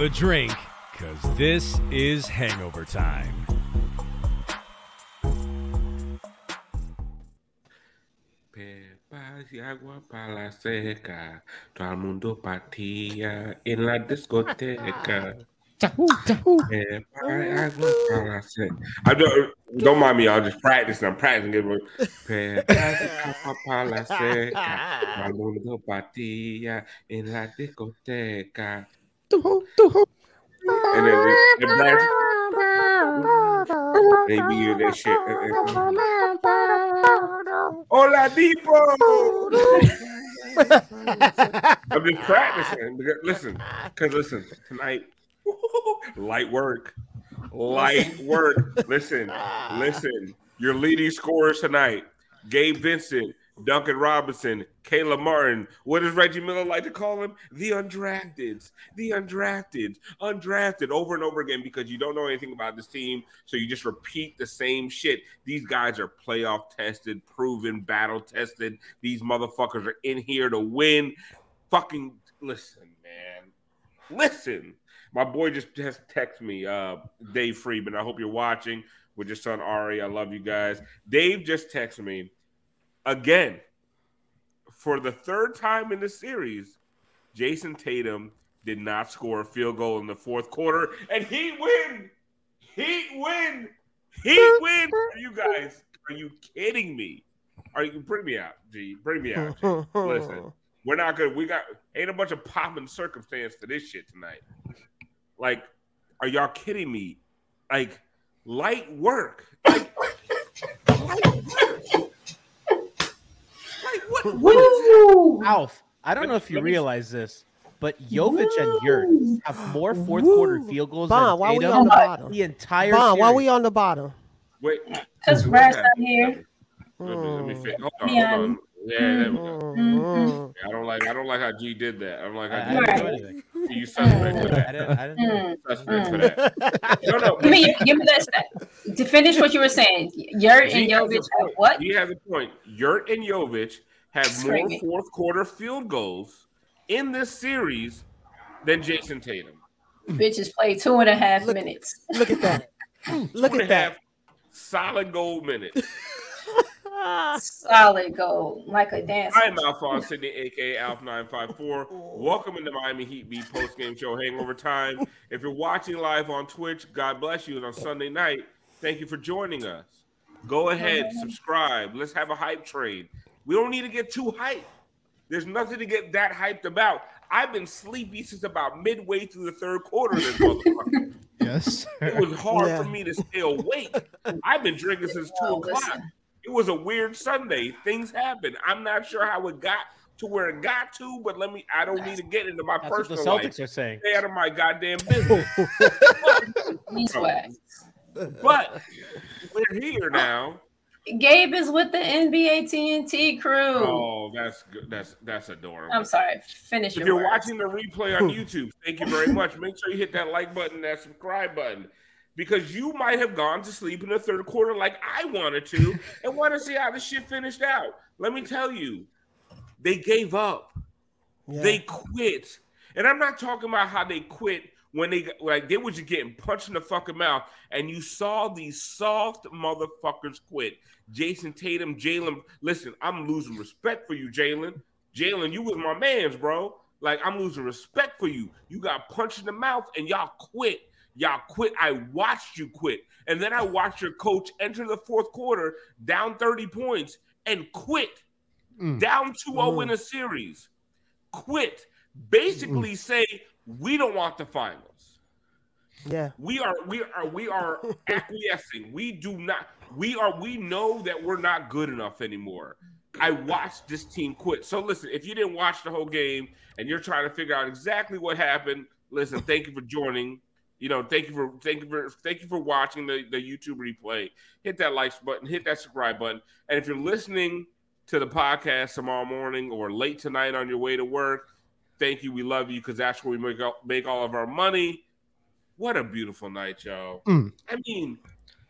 Grab a drink, because this is hangover time. Y agua para la seca. Todo el mundo partía en la discoteca. Pepas y agua para la seca. I don't, don't mind me, I'll just practice. I'm practicing it. Pepas y agua para la seca. Todo el mundo partía en la discoteca. And then they, they blast. They be hear that shit. Hola, Depot. I'm just practicing. Listen, because listen, tonight, light work. Light work. Listen, listen. Your leading scorers tonight Gabe Vincent, Duncan Robinson, Caleb Martin. What does Reggie Miller like to call him? The undrafteds. The undrafteds. Undrafted over and over again because you don't know anything about this team. So you just repeat the same shit. These guys are playoff tested, proven, battle tested. These motherfuckers are in here to win. Fucking listen, man. Listen. My boy just just text me, uh, Dave Friedman. I hope you're watching with your son Ari. I love you guys. Dave just texted me again for the third time in the series. Jayson Tatum did not score a field goal in the fourth quarter, and he win. He win. He win. Are you guys? Are you kidding me? Are you bring me out, G? Bring me out. G. Listen, we're not good. We got ain't a bunch of popping circumstance for this shit tonight. Like, are y'all kidding me? Like, light work. Like, light work. Like, what? what is Alf, I don't know if you realize this, but Jovic and Yurt have more fourth quarter field goals Bon, than why we Tatum on the bottom? the entire Bon, why series. we on the bottom? Wait, Because Brad's not here. let me, let me Mm. Hold on, Yeah. hold on. Yeah, there we go. Mm. I don't like. I don't like how G did that. I don't like I, I how G didn't do did anything. That. You suspect for I that. didn't, I didn't Mm. it. Suspect for that. No, no. Give me, give me that. To finish what you were saying, Yurt and G has a Jovic have what? He has a point. Yurt and Jovic have more Screaming. fourth quarter field goals in this series than Jayson Tatum. Bitches play two and a half Look- minutes. Look at that. Look Two at a that. half solid gold minutes. Ah. Solid gold, like a dance. I'm Alphonse Sidney, aka Alf954. Welcome into Miami Heat Beat post game show Hangover Time. If you're watching live on Twitch, God bless you. And on Sunday night, thank you for joining us. Go ahead, subscribe. Let's have a hype train. We don't need to get too hyped. There's nothing to get that hyped about. I've been sleepy since about midway through the third quarter of this motherfucker. Yes. It was hard Yeah. for me to stay awake. I've been drinking since oh, two Well, o'clock. Listen. It was a weird Sunday. Things happened. I'm not sure how it got to where it got to, but let me. I don't need to get into my That's what the personal Celtics life. are saying. Stay out of my goddamn business. These but we're here now. Gabe is with the NBA TNT crew. Oh, that's good. That's that's adorable. I'm sorry. Finish If your you're words. watching the replay on YouTube, thank you very much. Make sure you hit that like button, that subscribe button, because you might have gone to sleep in the third quarter like I wanted to, and want to see how the shit finished out. Let me tell you, they gave up. Yeah. They quit, and I'm not talking about how they quit when they like they were just getting punched in the fucking mouth, and you saw these soft motherfuckers quit. Jayson Tatum, Jaylen. Listen, I'm losing respect for you, Jaylen. Jaylen, you was my man's, bro. Like I'm losing respect for you. You got punched in the mouth, and y'all quit. Y'all quit. I watched you quit, and then I watched your coach enter the fourth quarter down 30 points and quit, Mm. down 2-0 in a series. Quit. Basically, say we don't want the finals. Yeah. We are we are we are acquiescing. We do not we are we know that we're not good enough anymore. I watched this team quit. So listen, if you didn't watch the whole game and you're trying to figure out exactly what happened, listen, thank you for joining. You know, thank you for thank you for thank you for watching the, the YouTube replay. Hit that likes button, hit that subscribe button. And if you're listening to the podcast tomorrow morning or late tonight on your way to work, thank you. We love you because that's where we make all, make all of our money. What a beautiful night, y'all. Mm. I mean,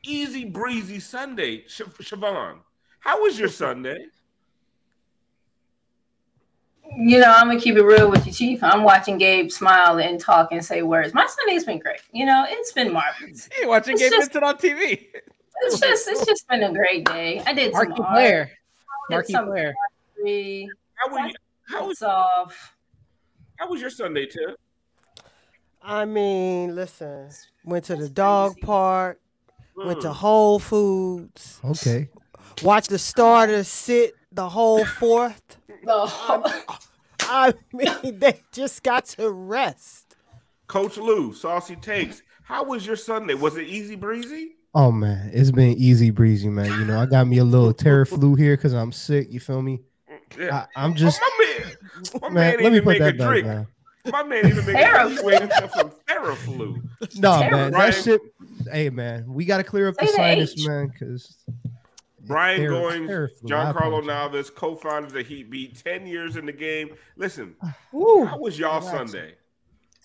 easy breezy Sunday. Sh- Siobhan, how was your Sunday? You know, I'm gonna keep it real with you, Chief. I'm watching Gabe smile and talk and say words. My Sunday's been great. You know, it's been marvelous. Hey, watching It's Gabe just- Vincent on TV. It's just, it's just been a great day. I did Marquee some art, player. did Marquee some player. pottery, How was how was off. how was your Sunday, Tim? I mean, listen. Went to the dog crazy. park. Went to Mm. Whole Foods. Okay. Watched the starters sit the whole fourth. The I mean, they just got to rest. Coach Lou, Saucy Takes. How was your Sunday? Was it easy breezy? Oh man, it's been easy breezy, man. You know, I got me a little Theraflu here because I'm sick. You feel me? Yeah. I, I'm just oh, my man, my man. man, Let me put make a that back drink. down. My man even made a Theraflu. he waited until some Theraflu. No, Terrible. man, Brian- that shit. Hey, man, we got to clear up the Say the sinus, H. man, because Brian Terror- Goins, Theraflu, I Giancarlo apologize. Navas, co-founder of the Heat Beat, 10 years in the game. Listen, Woo. how was y'all Relax. Sunday?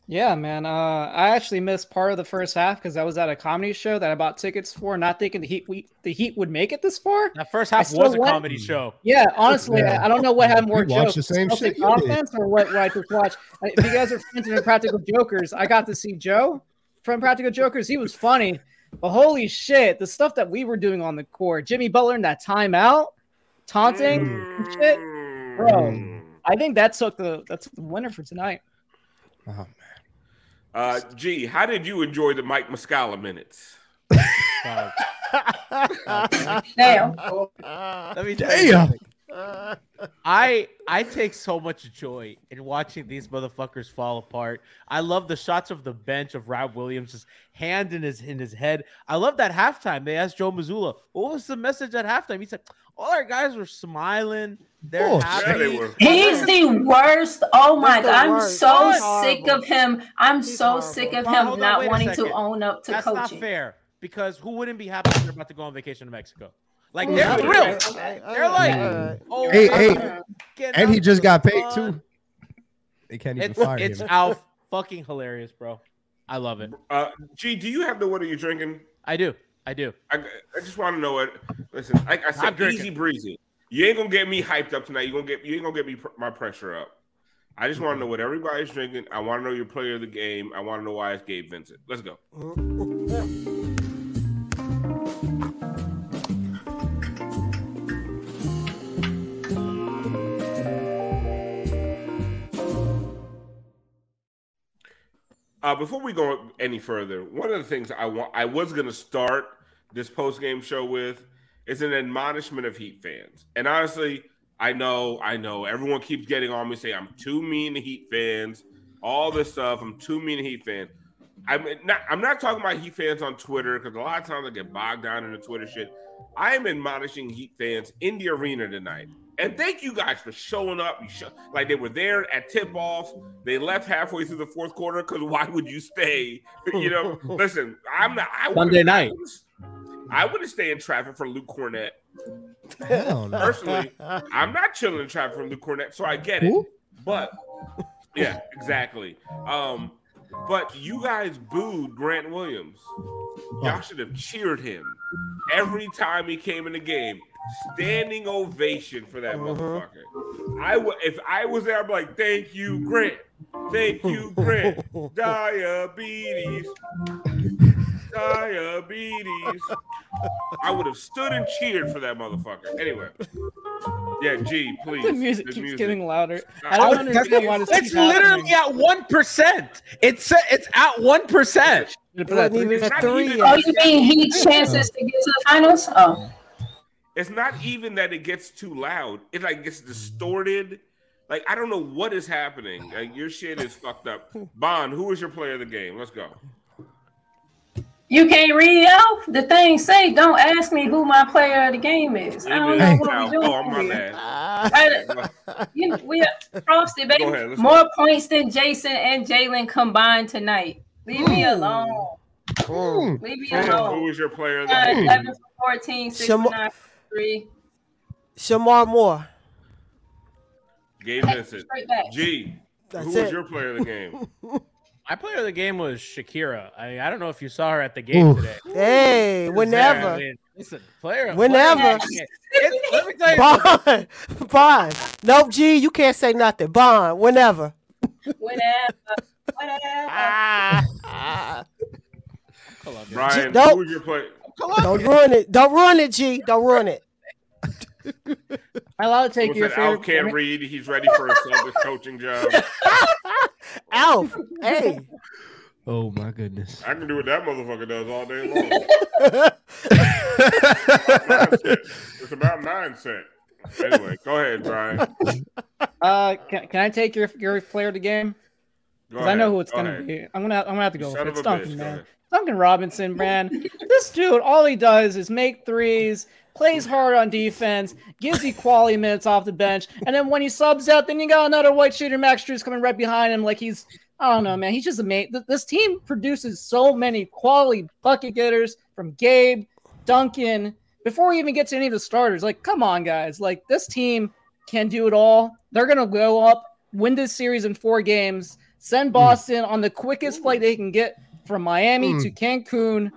Yeah, man. Uh, I actually missed part of the first half because I was at a comedy show that I bought tickets for, not thinking the Heat we, the Heat would make it this far. That first half was a went- comedy show. Yeah, honestly, Yeah. I, I don't know what had more We watched jokes. the same Celtic shit you did. offense or what, what I just watched. If you guys are fans of Practical Jokers, I got to see Joe from Practical Jokers. He was funny, but holy shit, the stuff that we were doing on the court, Jimmy Butler in that timeout, taunting and shit. Bro. Mm. I think that took the that's the winner for tonight. oh, man. Uh, G, how did you enjoy the Mike Muscala minutes? Damn. let me tell you Damn. Something. I I take so much joy in watching these motherfuckers fall apart. I love the shots of the bench of Rob Williams, his hand in his in his head. I love that halftime. They asked Joe Mazzulla, "What was the message at halftime?" He said, "All our guys were smiling. They're Oh, happy." Yeah, they were. He's the worst. Oh my god, I'm worst. so He's sick horrible. of him. I'm He's so horrible. sick of Hold him on, not wanting to own up to That's not fair because who wouldn't be happy if they're about to go on vacation to Mexico? Like Mm, they're okay, thrilled. okay. They're like, Alright. oh, Hey, hey, and he just got paid fun. too. They can't even It's fire it's him. out fucking hilarious, bro. I love it. Uh, G, do you have the what are you drinking? I do. I do. I, I just want to know what. Listen, I I'm said, easy breezy. You ain't gonna get me hyped up tonight. You gonna get you ain't gonna get me pr- my pressure up. I just want to know what everybody's drinking. I want to know your player of the game. I want to know why it's Gabe Vincent. Let's go. Uh, before we go any further, one of the things I want I was gonna start this post game show with is an admonishment of Heat fans. And honestly, I know, I know everyone keeps getting on me saying I'm too mean to Heat fans, all this stuff. I'm too mean to Heat fans. I'm not I'm not talking about Heat fans on Twitter because a lot of times I get bogged down in the Twitter shit. I am admonishing Heat fans in the arena tonight. And thank you guys for showing up. You show, like they were there at tip off. They left halfway through the fourth quarter because why would you stay? You know, listen, I'm not. I Sunday night. I wouldn't stay in traffic for Luke Kornet. Hell no. Personally, I'm not chilling in traffic from Luke Kornet, so I get it. Who? But yeah, exactly. Um, but you guys booed Grant Williams. Y'all should have cheered him every time he came in the game. Standing ovation for that uh-huh. motherfucker. I would if I was there, I'd be like, "Thank you, Grant. Thank you, Grant. Diabetes, diabetes." I would have stood and cheered for that motherfucker. Anyway, yeah, G, please. The music The keeps music. getting louder. I don't understand why this It's literally happening. at one percent. It's it's at one percent. Should have put that Wasn't even at three Oh, you mean he chances to get to the finals? Oh, It's not even that it gets too loud. It like gets distorted. Like I don't know what is happening. Like your shit is fucked up. Bond, who is your player of the game? Let's go. you can't read out the thing. Say, don't ask me who my player of the game is. I don't know what we're doing. Oh, I'm my here. bad. I- you know, we are frosted, baby. Ahead, let's More points than Jayson and Jaylen combined tonight. Leave me alone. Mm. Leave me Who alone. is your player of the Uh, game? 11 for 14, 6 Shamo- for 9 for 3. Shamar Moore. Gabe Hey, Vincent. straight. G. That's who is it. your player of the game? My player of the game was Shakira. I, I don't know if you saw her at the game Oof. today. Hey, I whenever. mean, listen, player. Whenever. player of the game. It's- let me tell you something. Bond. Bond. Nope, G, you can't say nothing. Bond, whenever. Whatever. Whatever. Ah. Brian, Nope. who is your player? Don't ruin it. Don't ruin it, G. Don't ruin it. Am I allowed to take What's your that? Alf can't read. He's ready for a Celtics coaching job. Alf. Hey. Oh my goodness. I can do what that motherfucker does all day long. Mindset. It's about mindset. Anyway, go ahead, Brian. Uh, can, can I take your your player of the game? Because I know who it's Go gonna ahead. be. I'm gonna I'm gonna have to You go with it. It's a bitch. Duncan, Go man. Duncan Robinson, man. this dude, all he does is make threes, plays hard on defense, gives you quality minutes off the bench, and then when he subs out, then you got another white shooter, Max Strus, coming right behind him, like he's I don't know, man. He's just amazing. This team produces so many quality bucket getters from Gabe, Duncan, before we even get to any of the starters. Like, come on, guys. Like, this team can do it all. They're gonna go up, win this series in four games, send hmm. Boston on the quickest flight they can get from Miami Mm. to Cancun.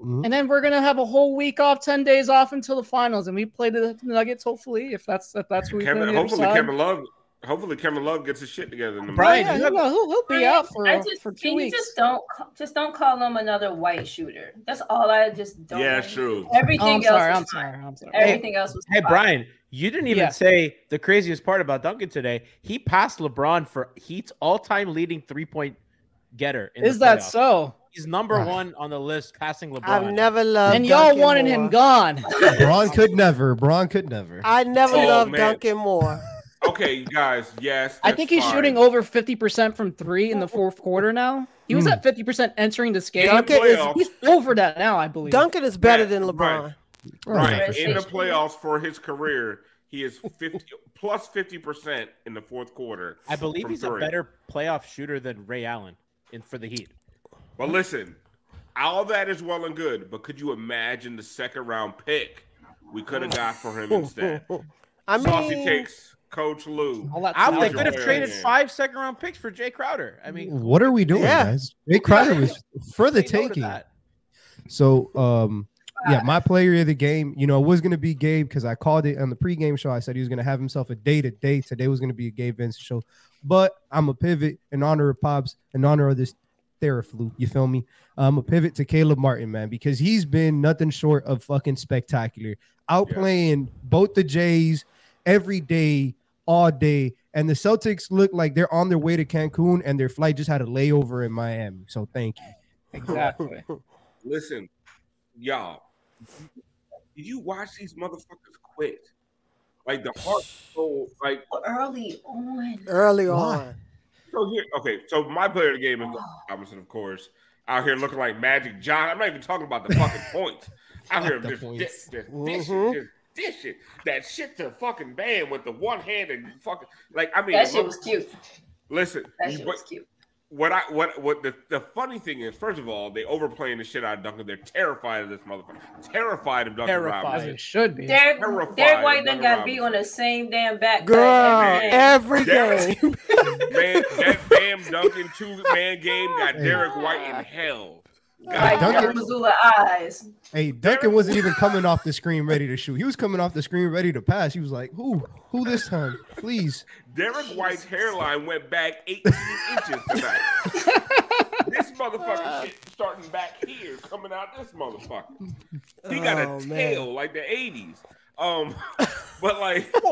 Mhm. And then we're gonna have a whole week off, ten days off until the finals, and we play the Nuggets. Hopefully, if that's if that's what we play on Kevin, the hopefully side. Kevin Love. Hopefully Kevin Love gets his shit together in the Brian, yeah, you have- he'll, he'll, he'll be out for I just, for can two you weeks. just don't ca- just don't call him another white shooter. That's all I just don't. Yeah, want. true. Everything Oh, I'm else sorry. was I'm fine. sorry. I'm sorry. Everything else was Hey fine. Brian, you didn't even Yeah. say the craziest part about Duncan today. He passed LeBron for Heat's all-time leading three-point getter. In Is the that playoffs. so? He's number Wow. one on the list, passing LeBron. I've never loved And y'all Duncan wanted more. him gone. Braun could never. Braun could never. I never Oh, loved man. Duncan more. Okay, guys. Yes, I think he's fine. shooting over 50% from three in the fourth quarter now. He was Hmm. at 50% entering this game. The Duncan is- He's over that now, I believe. Duncan is better Right, than. LeBron. Right. Right. In the playoffs for his career, he is 50 plus 50% in the fourth quarter. I believe from he's a better playoff shooter than Ray Allen in for the Heat. But listen, all that is well and good, but could you imagine the second round pick we could have got for him instead? I Saucy mean, takes Coach Lou. I, they could have traded game. five second-round picks for Jay Crowder. I mean, What are we doing, Yeah. guys? Jay Crowder was for the say no to taking. that. So, um, yeah, my player of the game, you know, it was going to be Gabe because I called it on the pregame show. I said he was going to have himself a day to day. Today was going to be a Gabe Vincent show, but I'm a pivot in honor of Pops, in honor of this Theraflu. You feel me? I'm a pivot to Caleb Martin, man, because he's been nothing short of fucking spectacular, outplaying both the Jays every day, all day. And the Celtics look like they're on their way to Cancun, and their flight just had a layover in Miami. So thank you. Exactly. Listen, y'all, did you watch these motherfuckers quit? Like the heart so like early on. early on. so here okay, so my player of the game is Robinson, of course. Out here looking like Magic John. I'm not even talking about the fucking points. Out here The just, points. just, just Mhm. dishing, just dishing that shit to fucking band with the one hand and fucking like I mean That shit was cute. listen, That shit was cute. What I what what the, the funny thing is, first of all, they overplaying the shit out of Duncan. They're terrified of this motherfucker. Terrified of Duncan Terrified. As Robinson. it should be. Derrick, Terrified Derrick of White done Duncan got beat on the same damn back. Girl, cut every Derrick- game. Man, that damn Duncan two man game got Derrick White in hell. Like Duncan- Joe Mazzulla eyes. Hey, Duncan wasn't even coming off the screen ready to shoot. He was coming off the screen ready to pass. He was like, "Who? Who this time? Please." Derrick White's hairline went back 18 inches tonight. this motherfucker shit starting back here, coming out this motherfucker. He got Oh, a man. tail like the 80s. Um, but like,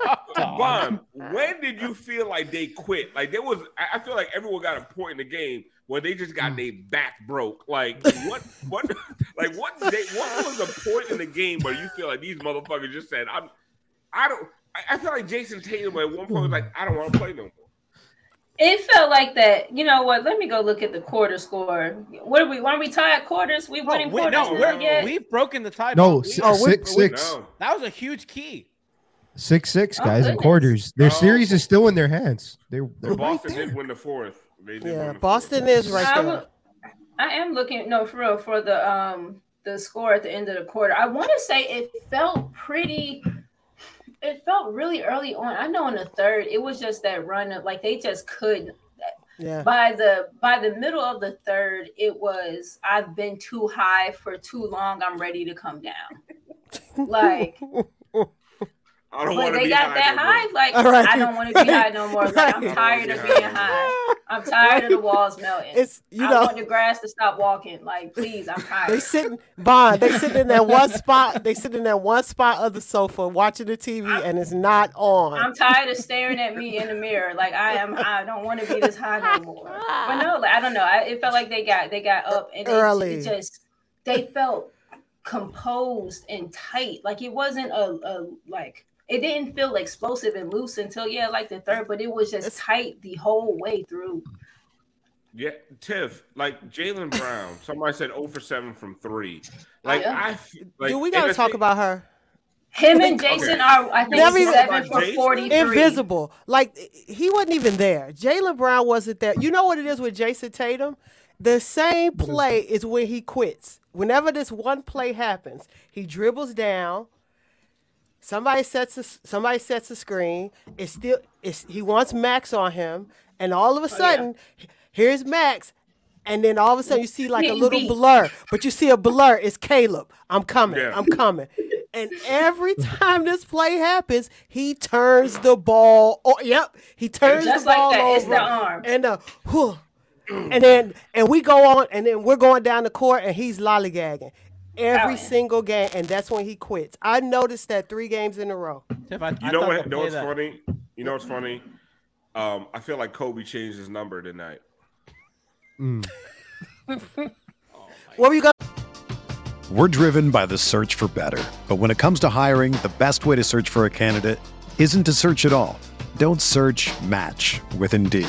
Oh. Bond, when did you feel like they quit? Like there was, I I feel like everyone got a point in the game where they just got mm. their back broke. Like what, what, like what? Day, what was the point in the game where you feel like these motherfuckers just said, "I'm, I don't." I, I feel like Jayson Tatum at one point was like, "I don't want to play no more." It felt like that. You know what? Let me go look at the quarter score. What are we? When we tied quarters, we Oh, winning wait, quarters no, we're, yet? we've broken the tie. No, We- si- Oh, we- six we- six No, that was a huge key. Six six oh, guys in quarters. Their Oh. series is still in their hands. They're, they're right Boston there. did win the fourth. They did Yeah, Boston is right I, there. I am looking. No, for real. For the um the score at the end of the quarter, I want to say it felt pretty. It felt really early on. I know in the third, it was just that run of like they just couldn't. Yeah. By the by the middle of the third, it was I've been too high for too long. I'm ready to come down. Like I don't But want to they be got high that no high. more. Like All right. I don't want to be high no more. Like, I'm Right. tired of being high. I'm tired of the walls melting. It's you I know want the grass to stop walking. Like please, I'm tired. they tired. sitting Bond. They sitting in that one spot. They sitting in that one spot of the sofa watching the TV, and it's not on. I'm tired of staring at me in the mirror. Like I am. I don't want to be this high no more. But no, like I don't know. I, it felt like they got they got up and they, Early. it just they felt composed and tight. Like it wasn't a, a like it didn't feel explosive and loose until yeah, like the third. But it was just tight the whole way through. Yeah, Tiff, like Jaylen Brown. Somebody said 0 for 7 from three. Oh, like Yeah. I, f- like, Do we gotta talk thing- about her? Him and Jayson Okay. are I think Never even- seven for Jayson? forty three. Invisible. Like he wasn't even there. Jaylen Brown wasn't there. You know what it is with Jayson Tatum? The same play is when he quits. Whenever this one play happens, he dribbles down. Somebody sets a, somebody sets a screen. It's still it's he wants Max on him, and all of a sudden, here's Max, and then all of a sudden you see like a little blur, but you see a blur. It's Caleb. I'm coming. Yeah. I'm coming. And every time this play happens, he turns the ball. Oh, yep, he turns Just the like ball that. over. It's the arm. And uh, whew. and then and we go on, and then we're going down the court, and he's lollygagging every Oh, yeah. single game, and that's when he quits. I noticed that three games in a row. Tiff, I, You I know what? the know what's that- funny? You know what's funny? Um, I feel like Kobe changed his number tonight. What were you going? We're driven by the search for better. But when it comes to hiring, the best way to search for a candidate isn't to search at all. Don't search match with Indeed.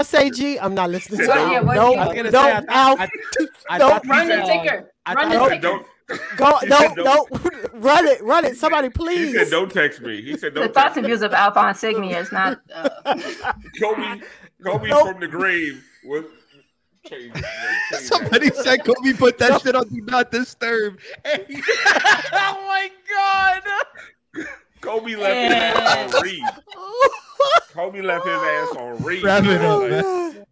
I say G. I'm not listening to What- you. yeah, no, I was no, say, I- Alf. I- I no, thought Run the ticker. I Run the He said, ticker. don't, go, He no, no, run it, run it. Somebody, please. he please. said, don't text me. He said, don't The thoughts text and me. views of Alphonse Sidney is not. Uh, Kobe, Kobe Nope. from the grave was change, change Somebody that. said Kobe put that shit on Do Not Disturb. Hey. oh my god! Kobe left his ass on read. Kobe left his ass on read. Wrap it up, man.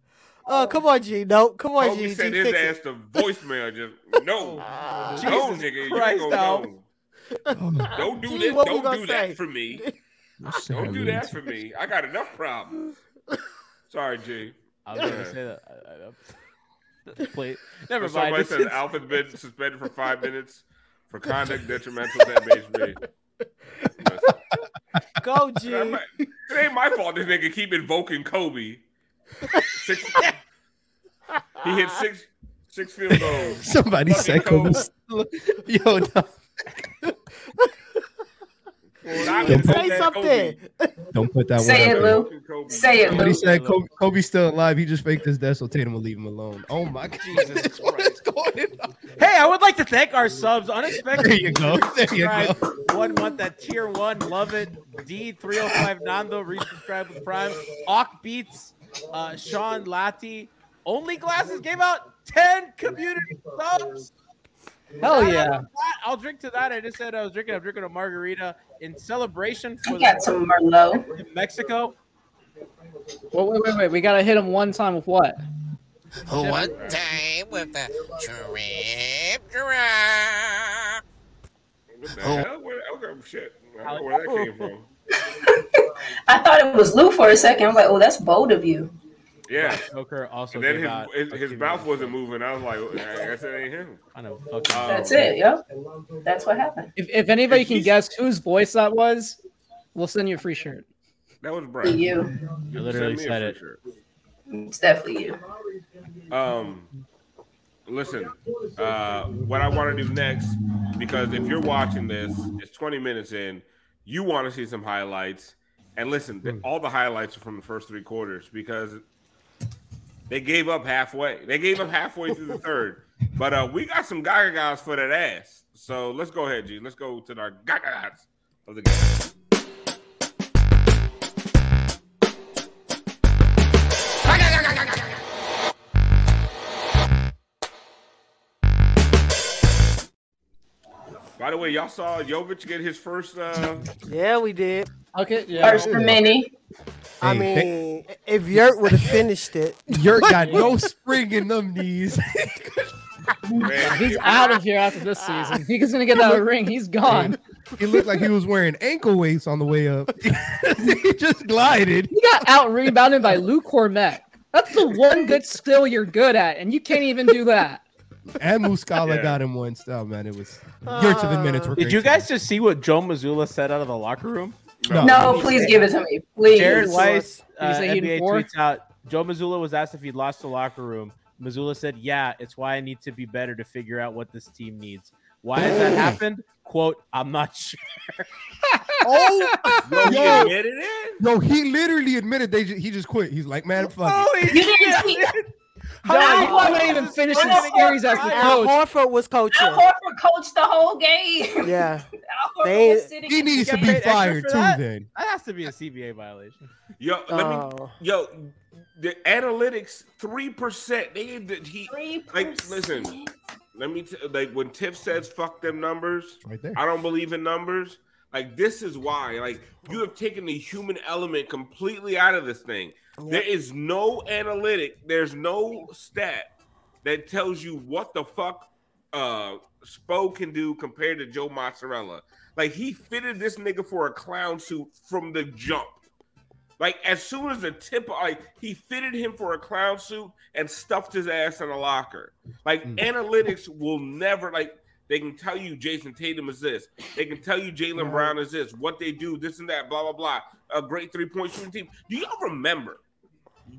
Oh, come on, G. No, come on, Kobe G. sent G his ass it. to voicemail. Just no, oh, no, Jesus nigga, you Christ, ain't no. Don't do G, this. Don't gonna do say? that for me. Don't do that for me. I got enough problems. Sorry, G. I was gonna say that. I, I, I, play. Never If mind. somebody This says is- Alpha's been suspended for five minutes for conduct detrimental to MHB. Go, G. It ain't my fault this nigga keep invoking Kobe. Six, he hit six six field goals. Somebody Love said Kobe. Kobe. Yo, no, Stop Say something. Don't put that Say one. it, there. Lou. Say it, But he said Kobe, Kobe's still alive. He just faked his death, so Tatum will leave him alone. Oh my God. Jesus what is going on? Hey, I would like to thank our subs. Unexpected. There you go. There you go. One month at tier one. Love it. D305 Nando resubscribe with Prime. Awk Beats. Uh, Sean Latti. Only Glasses gave out 10 community subs. Hell Shout yeah. that. I'll drink to that. I just said I was drinking. I'm drinking a margarita in celebration I for got the some Merlot. in Mexico. Well, wait, wait, wait. We gotta hit him one time with what? One time with the shrimp drop. What the Oh. hell? Where, okay, shit. I don't know where that came from. I thought it was Lou for a second. I'm like, oh, that's bold of you. Yeah. Joker also And then his, his, his mouth wasn't sub. moving. I was like, I guess it ain't him. Kind of fucking. Oh. That's it. Yep. That's what happened. If, if anybody If can guess whose voice that was, we'll send you a free shirt. That was For Brian. you. You literally sent me a said it. shirt. It's definitely you. Um, listen, uh, what I want to do next, because if you're watching this, it's 20 minutes in, you want to see some highlights. And listen, the, all the highlights are from the first three quarters because they gave up halfway. They gave up halfway through the third. But uh, we got some gaga guys for that ass. So let's go ahead, G. Let's go to our gaga guys of the game. By the way, y'all saw Jovic get his first. Uh, Yeah, we did. Okay, yeah. First for many. I Hey, mean, if Yurt would have finished it, Yurt got no spring in them knees. man, He's out of here after this season. He's gonna get that ring. He's gone. he looked like he was wearing ankle weights on the way up. he just glided. He got out rebounded by Luke Kornet. That's the one good skill you're good at, and you can't even do that. And Muscala Yeah. got him one style, man. It was Yurts of the minutes were uh, Did great you guys me. just see what Joe Mazzulla said out of the locker room? No. No, please give it to me. Please. Jared Weiss, uh, he NBA tweets out. Joe Mazzulla was asked if he'd lost the locker room. Mazzulla said, "Yeah, it's why I need to be better to figure out what this team needs. Why has that happened? Quote: I'm not sure. Oh, Yo, he yo, admitted it. no, he literally admitted they ju- he just quit. He's like, man, fuck it. You didn't see John, he wasn't even finishing Hold on. series as the Al coach. Horford was coaching. Al Horford coached the whole game. Yeah, They- He needs to be fired too. that? Then That has to be a CBA violation. Yo, let me. Oh. Yo, the analytics three percent. They the, he Three like listen. Let me t- like when Tiff says "fuck them numbers." right there. I don't believe in numbers. Like this is why. Like you have taken the human element completely out of this thing. There is no analytic. There's no stat that tells you what the fuck uh Spo can do compared to Joe Mozzarella. Like he fitted this nigga for a clown suit from the jump. Like as soon as the tip, like he fitted him for a clown suit and stuffed his ass in a locker. Like analytics will never like they can tell you Jayson Tatum is this. They can tell you Jaylen Brown is this. What they do, this and that, blah blah blah. A great three point shooting team. Do y'all remember?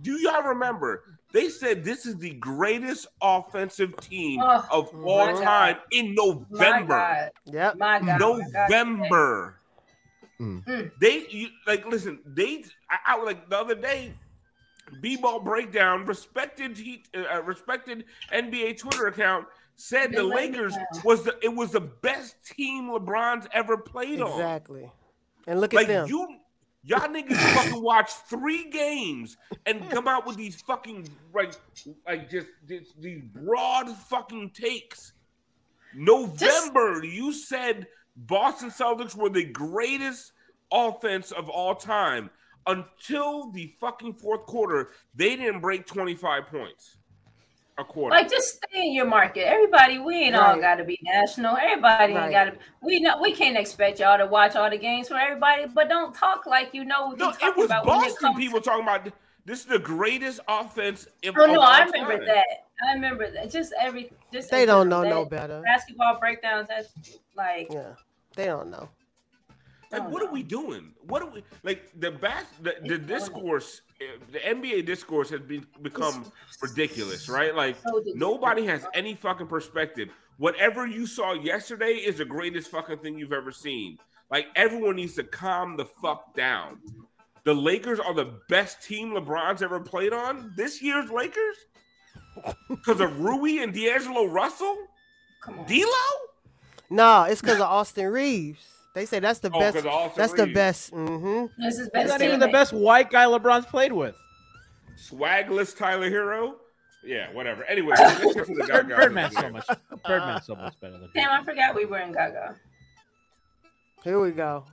Do y'all remember? They said this is the greatest offensive team Oh, of my all God. time in November. God. yep. My God. my God. November. Mm. Mm. They you, like listen. They I, I like the other day. B-ball breakdown respected he uh, respected NBA Twitter account said the let me Lakers was the it was the best team LeBron's ever played on. Exactly. And look Like at them. you, y'all niggas fucking watch three games and come out with these fucking like, like just, just these broad fucking takes. November, you said Boston Celtics were the greatest offense of all time. until the fucking fourth quarter, they didn't break 25 points a quarter. Like just stay in your market. Everybody, we ain't all got to be national. Everybody Right. ain't got to. We know we can't expect y'all to watch all the games for everybody, but don't talk like you know what no, it was about. when it Boston people to- talking about this is the greatest offense. Of, Oh of no, all I remember time. that. I remember that. Just every just They in don't know general, no better. Basketball breakdowns. That's like Yeah, they don't know. Like, Oh, what are we doing? What are we like? The bas- the, the discourse, eh, the NBA discourse has been become ridiculous, right? Like So nobody has any fucking perspective. Whatever you saw yesterday is the greatest fucking thing you've ever seen. Like everyone needs to calm the fuck down. The Lakers are the best team LeBron's ever played on. This year's Lakers, because of Rui and D'Angelo Russell, come on. D'Lo. No, it's because of Austin Reaves. They say that's the Oh, best. 'cause of Austin That's the Reaves. best. hmm This is He's best. not even the best white guy LeBron's played with. Swagless Tyler Herro. Yeah, whatever. Anyway, let's get to the guy. Bird, Birdman's so much. Birdman's so much better than. Damn, I forgot we were in Gaga. Here we go.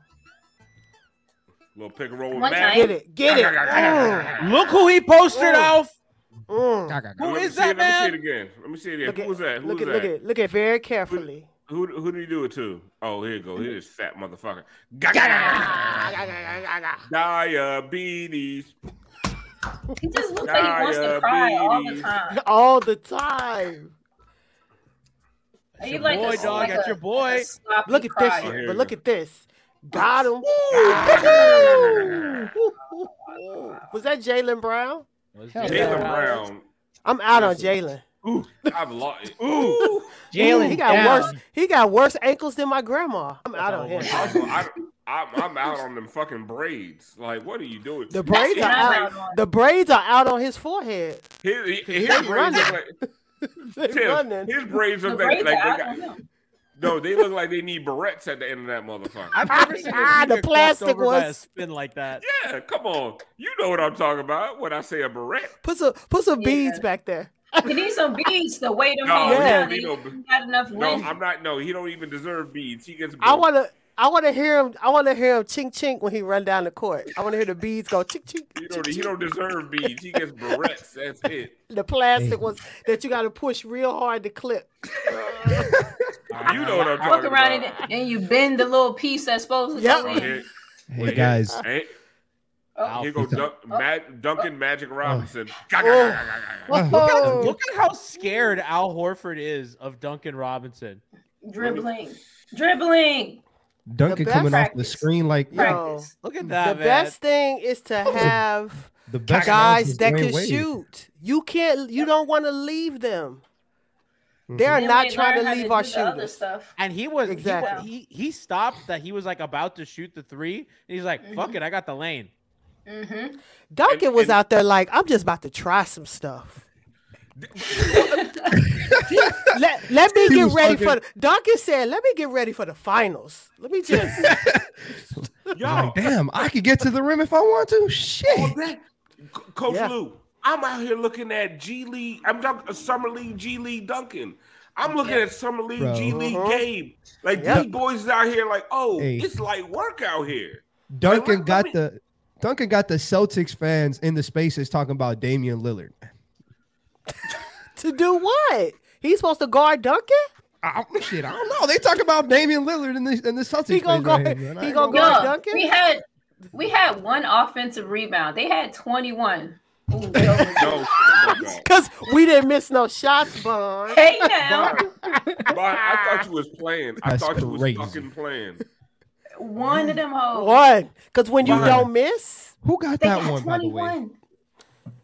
Little pick and roll with One Matt. time. Get it. Get it. Mm, Look who he posted, off. Alf. mm. Who Let me that it, Let me man? see it again. Let me see it again. Look Who at, was that? Who look was at, that? look at, look at very carefully. Who who did he do it to? Oh, here you go. Here's this fat motherfucker. Diabetes. He just looks like he wants to cry all the time. All the time. He your like boy, a, dog, like that's your boy. a sloppy Look at Oh, this. crier. here But look go. at this. Got him. Was that Jaylen Brown? Jaylen. Brown. I'm out on Jaylen. Ooh, I've lost. Ooh. Jaylen, he got down. worse. He got worse ankles than my grandma. I'm out on him. I, I'm, I'm out on them fucking braids. Like, what are you doing? The braids are out. out. The braids are out on his forehead. His, his, his braids running. look like Tim, his braids The look like, braids like are they got, no, they look like they need barrettes at the end of that motherfucker. I've never seen a Ah, the plastic over by a was- spin like that. Yeah, come on. You know what I'm talking about when I say a barrette. Put some put some Yeah. beads back there. You need some beads to weight him No, on he don't need He no- got enough No, length. I'm not. No, he don't even deserve beads. He gets. I wanna I wanna hear him I wanna hear him chink chink when he run down the court. I wanna hear the beads go chink chink. He don't. He don't deserve beads. He gets barrettes. That's it. The plastic was that you gotta push real hard to clip. Uh, you know what I'm Look talking around about. and, and you bend the little piece that's supposed to Yep. go in. Hey guys, Hey, Oh, here go Dun- Ma- Duncan Magic Robinson. Oh. Look at, look at how scared Al Horford is of Duncan Robinson. dribbling, dribbling. Duncan best coming off the screen like Yo, Look at the that, man. best thing is to have the best guys that Dwayne can Wade. shoot. You can't you don't want to leave them. They are Then not trying to leave do our the shooters. And he was he- Exactly. he, he stopped that he was like about to shoot the three. And he's like, Mm-hmm. "Fuck it, I got the lane." Hmm Duncan And- was and- out there like, I'm just about to try some stuff. let, let me get ready fucking- for the, Duncan said, let me get ready for the finals. Let me just Yo, Like, damn, I could get to the rim if I want to. all Shit. that. Coach Yeah. Lou, I'm out here looking at G League. I'm talking Summer League, G League Duncan. I'm looking at Summer League, Bro. G League Mhm. Gabe. Like Yep. these boys out here, like, oh, Hey. it's like work out here. Duncan let got me- the Duncan got the Celtics fans in the spaces talking about Damian Lillard. to do what? He's supposed to guard Duncan? I, shit, I don't know. They talk about Damian Lillard in the in the Celtics. He gonna space right here, he gonna gonna guard Duncan? we had we had one offensive rebound. They had 21. Ooh, yo, No, shut. Because we didn't miss no shots, Bond. hey now, But I thought you was playing. I That's thought you was crazy. fucking playing. One of them hoes. One. Because when you One. don't miss, Who got They that had one, by the way? 21.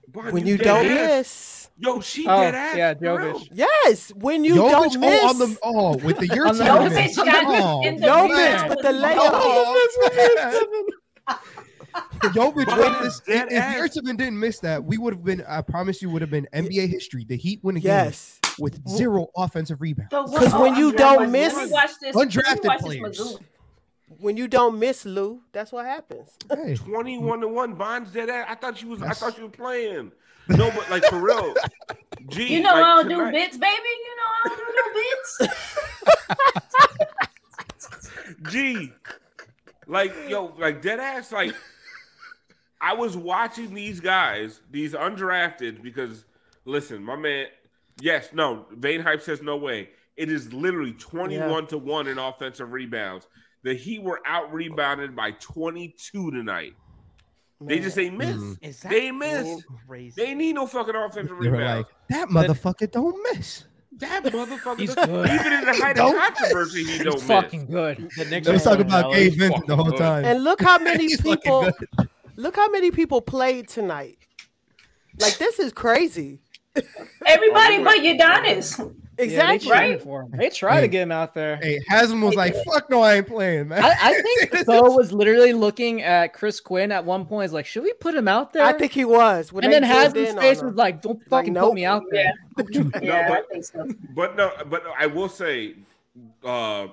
Bond, when you don't ass. miss. Yo, she Oh, dead ass. yeah, for real. Jovic. Yes, when you Jovic, don't oh, miss. oh, on the, oh, with the year On the- Jovic got in the Jovic rebound with with the the layup. Oh, Jovic, Bond if, is this, dead if ass. Yurtseven didn't miss that, we would have been. I promise you, would have been NBA history. The Heat win a game Yes. with zero offensive rebounds. So what- 'Cause when oh, you don't miss- let me watch this. let me Undrafted watch this players. Mizzou. When you don't miss, Lou, that's what happens. Hey, 21 to 1 Bond's dead ass. I thought you was That's- I thought you were playing. No, but like for real. Gee, You know like, I don't do bits, baby. You know I don't do no bits. G. Like, yo, like dead ass, like I was watching these guys, these undrafted, because listen, my man, yes, no, Vane Hype says no way. It is literally 21 to 1 in offensive rebounds. The Heat were out rebounded by 22 tonight. They just ain't miss. Mm. Is They missed. crazy? They need no fucking offensive They were like, that motherfucker don't miss. that motherfucker, He's good. even in the height of Don't controversy, he don't miss. fucking good. The Knicks They was are talking about Gabe Vincent the whole fucking time. And look how many people look how many people played tonight. Like this is crazy. Everybody but Udonis. Exactly. Yeah, they, cheated for him. they tried to get him out there. Hey, Haslem was like, "Fuck no, I ain't playing, man." I, I think Bo was literally looking at Chris Quinn at one point. He's like, "Should we put him out there?" I think he was. When and then zoomed Haslem's face was like, "Don't fucking nope. put me out there." Yeah, yeah, but- so. But no, but I will say, uh,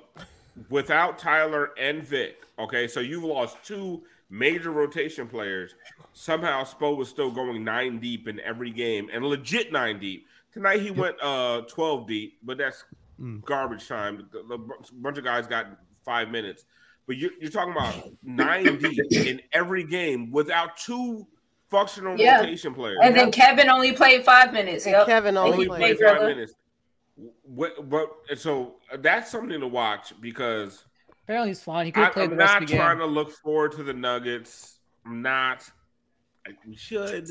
without Tyler and Vic, okay, so you've lost two major rotation players. Somehow Spo was still going nine deep in every game and legit nine deep. Tonight he went uh 12 deep, but that's Mm. garbage time. The- the bunch of guys got five minutes. But you're, you're talking about nine deep in every game without two functional Yeah. rotation players. And then Kevin only played five minutes. Yep. Kevin only only played played five minutes. What, but so that's something to watch because Apparently, he's fine. He could I'm the rest not of the game. trying to look forward to the Nuggets. I'm not. I, we should.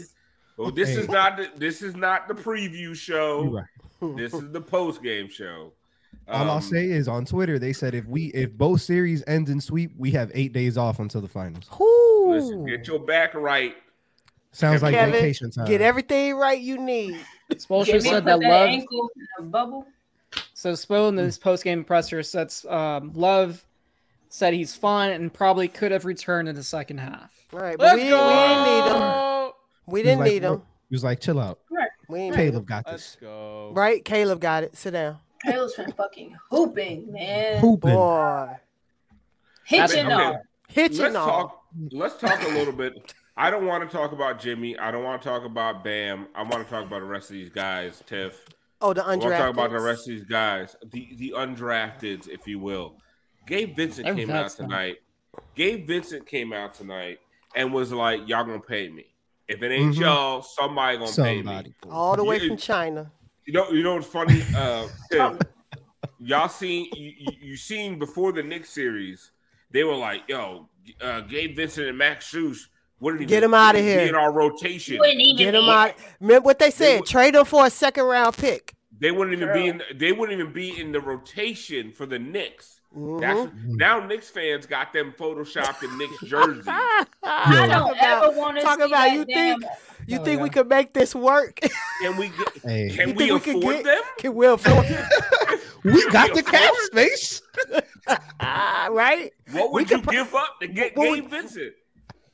Well, this is not. The, this is not the preview show. Right. This is the post game show. All I'll Um, say is on Twitter they said if we if both series ends in sweep, we have eight days off until the finals. Listen, get your back right. Sounds like Kevin, vacation time. Get everything right you need. Spoelstra Jimmy said that that Love. ankle in a bubble. So Spo in this post game presser said um, Love said he's fine and probably could have returned in the second half. All right, but Let's we, we go. didn't need him. We didn't like, need him. He was like, chill out. Right. We ain't need him. Caleb got Let's this. go. Right? Caleb got it. Sit down. Caleb's been fucking hooping, man. Hooping. Boy. Hitching Okay. on. Hitching Let's on. talk. Let's talk a little bit. I don't want to talk about Jimmy. I don't want to talk about Bam. I want to talk about the rest of these guys. Tiff. Oh, the undrafted. I want to talk about the rest of these guys, the the undrafteds, if you will. Gabe Vincent They're came out tonight. Gabe Vincent came out tonight and was like, "Y'all gonna pay me. If it ain't Mhm. y'all, somebody gonna pay me." All the way You- from China. You know, you know what's funny? Uh, Tiff, y'all seen you, you, you seen before the Knicks series? They were like, "Yo, uh, Gabe Vincent and Max Strus, what did he Get him out of here. in our rotation? Wouldn't even Get him out. Remember what they said? would- Trade him for a second round pick. They wouldn't even be in. They wouldn't even be in the rotation for the Knicks. Mhm. That's now Knicks fans got them photoshopped in Knicks jerseys. I don't about- ever want to talk see about that you damn. think you Oh, think we yeah. could make this work? Can we get? Hey, Can You we think we could afford get- them? Can we afford it? we got the cap space. Ah, right? What We would you could pro- give up to get what Gabe Vincent?